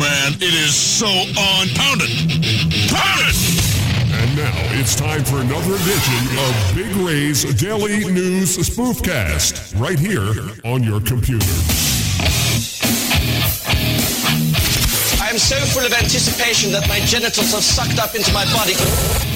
man, it is so on. Pound it! Pound it! And now it's time for another edition of Big Ray's Daily News Spoofcast, right here on your computer. I am so full of anticipation that my genitals have sucked up into my body.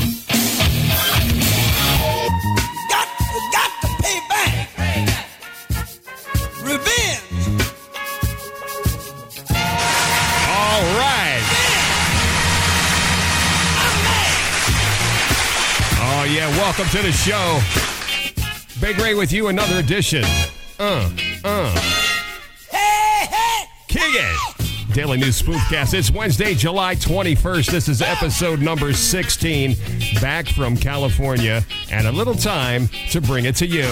Yeah. Welcome to the show. Big Ray with you, another edition. Uh, uh. Hey, hey. Kick it. Daily News Spoofcast. It's Wednesday, July 21st. This is episode number 16. Back from California, and a little time to bring it to you.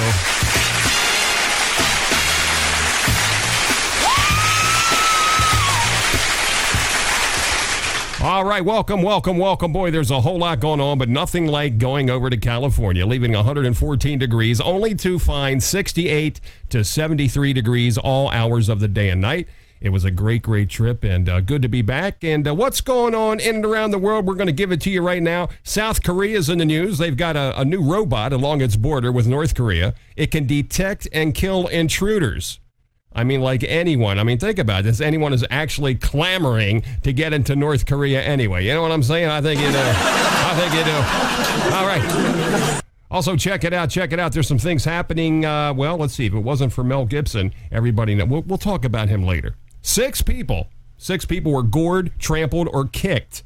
All right, welcome, welcome, welcome. Boy, there's a whole lot going on, but nothing like going over to California, leaving 114 degrees, only to find 68 to 73 degrees all hours of the day and night. It was a great, great trip and uh, good to be back. And uh, what's going on in and around the world? We're going to give it to you right now. South Korea's in the news. They've got a, a new robot along its border with North Korea. It can detect and kill intruders. I mean, like anyone. I mean, think about this. Anyone is actually clamoring to get into North Korea anyway. You know what I'm saying? I think you do. I think you do. All right. Also, check it out. Check it out. There's some things happening. Uh, well, let's see. If it wasn't for Mel Gibson, everybody know. We'll, we'll talk about him later. Six people. Six people were gored, trampled, or kicked.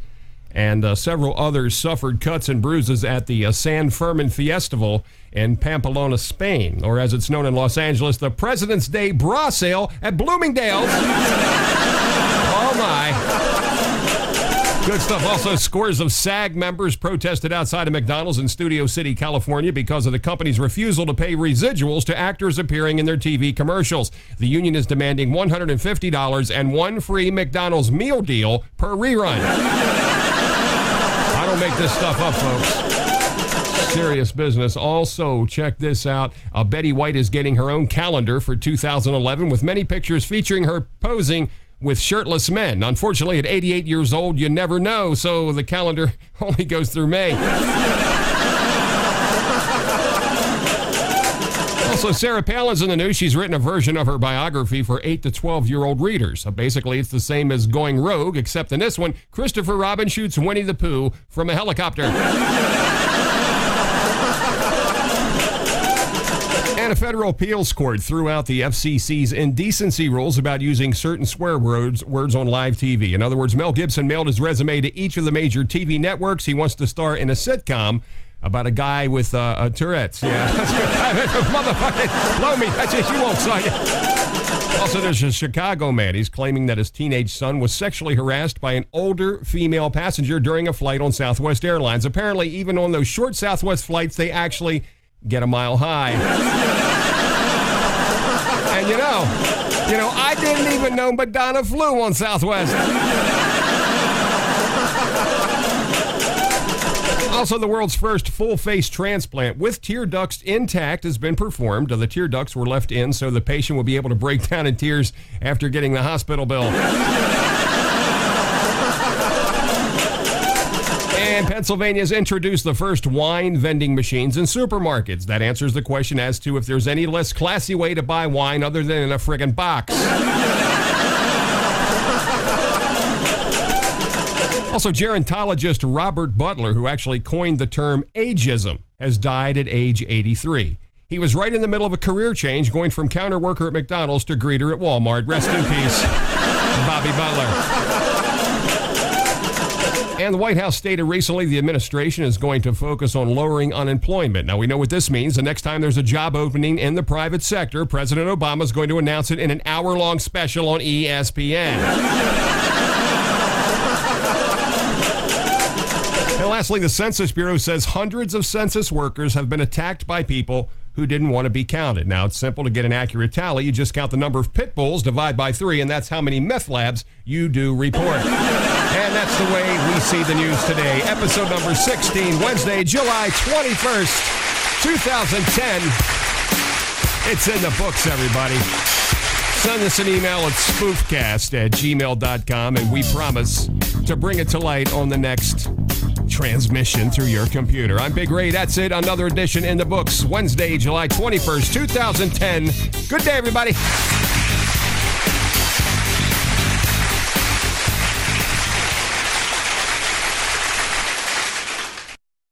And uh, several others suffered cuts and bruises at the uh, San Fermin Festival in Pamplona, Spain, or as it's known in Los Angeles, the President's Day Bra Sale at Bloomingdale's. oh my. Good stuff. Also, scores of SAG members protested outside of McDonald's in Studio City, California, because of the company's refusal to pay residuals to actors appearing in their TV commercials. The union is demanding $150 and one free McDonald's meal deal per rerun. Don't make this stuff up, folks serious business. Also, check this out. Uh, Betty White is getting her own calendar for 2011 with many pictures featuring her posing with shirtless men. Unfortunately, at 88 years old, you never know, so the calendar only goes through May. Also, Sarah Palin's in the news. She's written a version of her biography for 8 to 12 year old readers. So basically, it's the same as Going Rogue, except in this one, Christopher Robin shoots Winnie the Pooh from a helicopter. And a federal appeals court threw out the FCC's indecency rules about using certain swear words, words on live TV. In other words, Mel Gibson mailed his resume to each of the major TV networks. He wants to star in a sitcom about a guy with uh, a Tourette's. Yeah, motherfucking blow me. That's it. You won't sign it. Also, there's a Chicago man. He's claiming that his teenage son was sexually harassed by an older female passenger during a flight on Southwest Airlines. Apparently, even on those short Southwest flights, they actually get a mile high. and you know, you know, I didn't even know Madonna flew on Southwest. Also, the world's first full face transplant with tear ducts intact has been performed. Uh, the tear ducts were left in so the patient will be able to break down in tears after getting the hospital bill. And Pennsylvania's introduced the first wine vending machines in supermarkets. That answers the question as to if there's any less classy way to buy wine other than in a friggin' box. Also, gerontologist Robert Butler, who actually coined the term ageism, has died at age 83. He was right in the middle of a career change, going from counter worker at McDonald's to greeter at Walmart. Rest in peace, Bobby Butler. And the White House stated recently the administration is going to focus on lowering unemployment. Now, we know what this means. The next time there's a job opening in the private sector, President Obama is going to announce it in an hour long special on ESPN. And lastly, the Census Bureau says hundreds of census workers have been attacked by people who didn't want to be counted. Now, it's simple to get an accurate tally. You just count the number of pit bulls, divide by three, and that's how many meth labs you do report. and that's the way we see the news today. Episode number 16, Wednesday, July 21st, 2010. It's in the books, everybody. send us an email at spoofcast at gmail.com and we promise to bring it to light on the next transmission through your computer. I'm Big Ray. That's it. Another edition in the books. Wednesday, July 21st, 2010. Good day, everybody.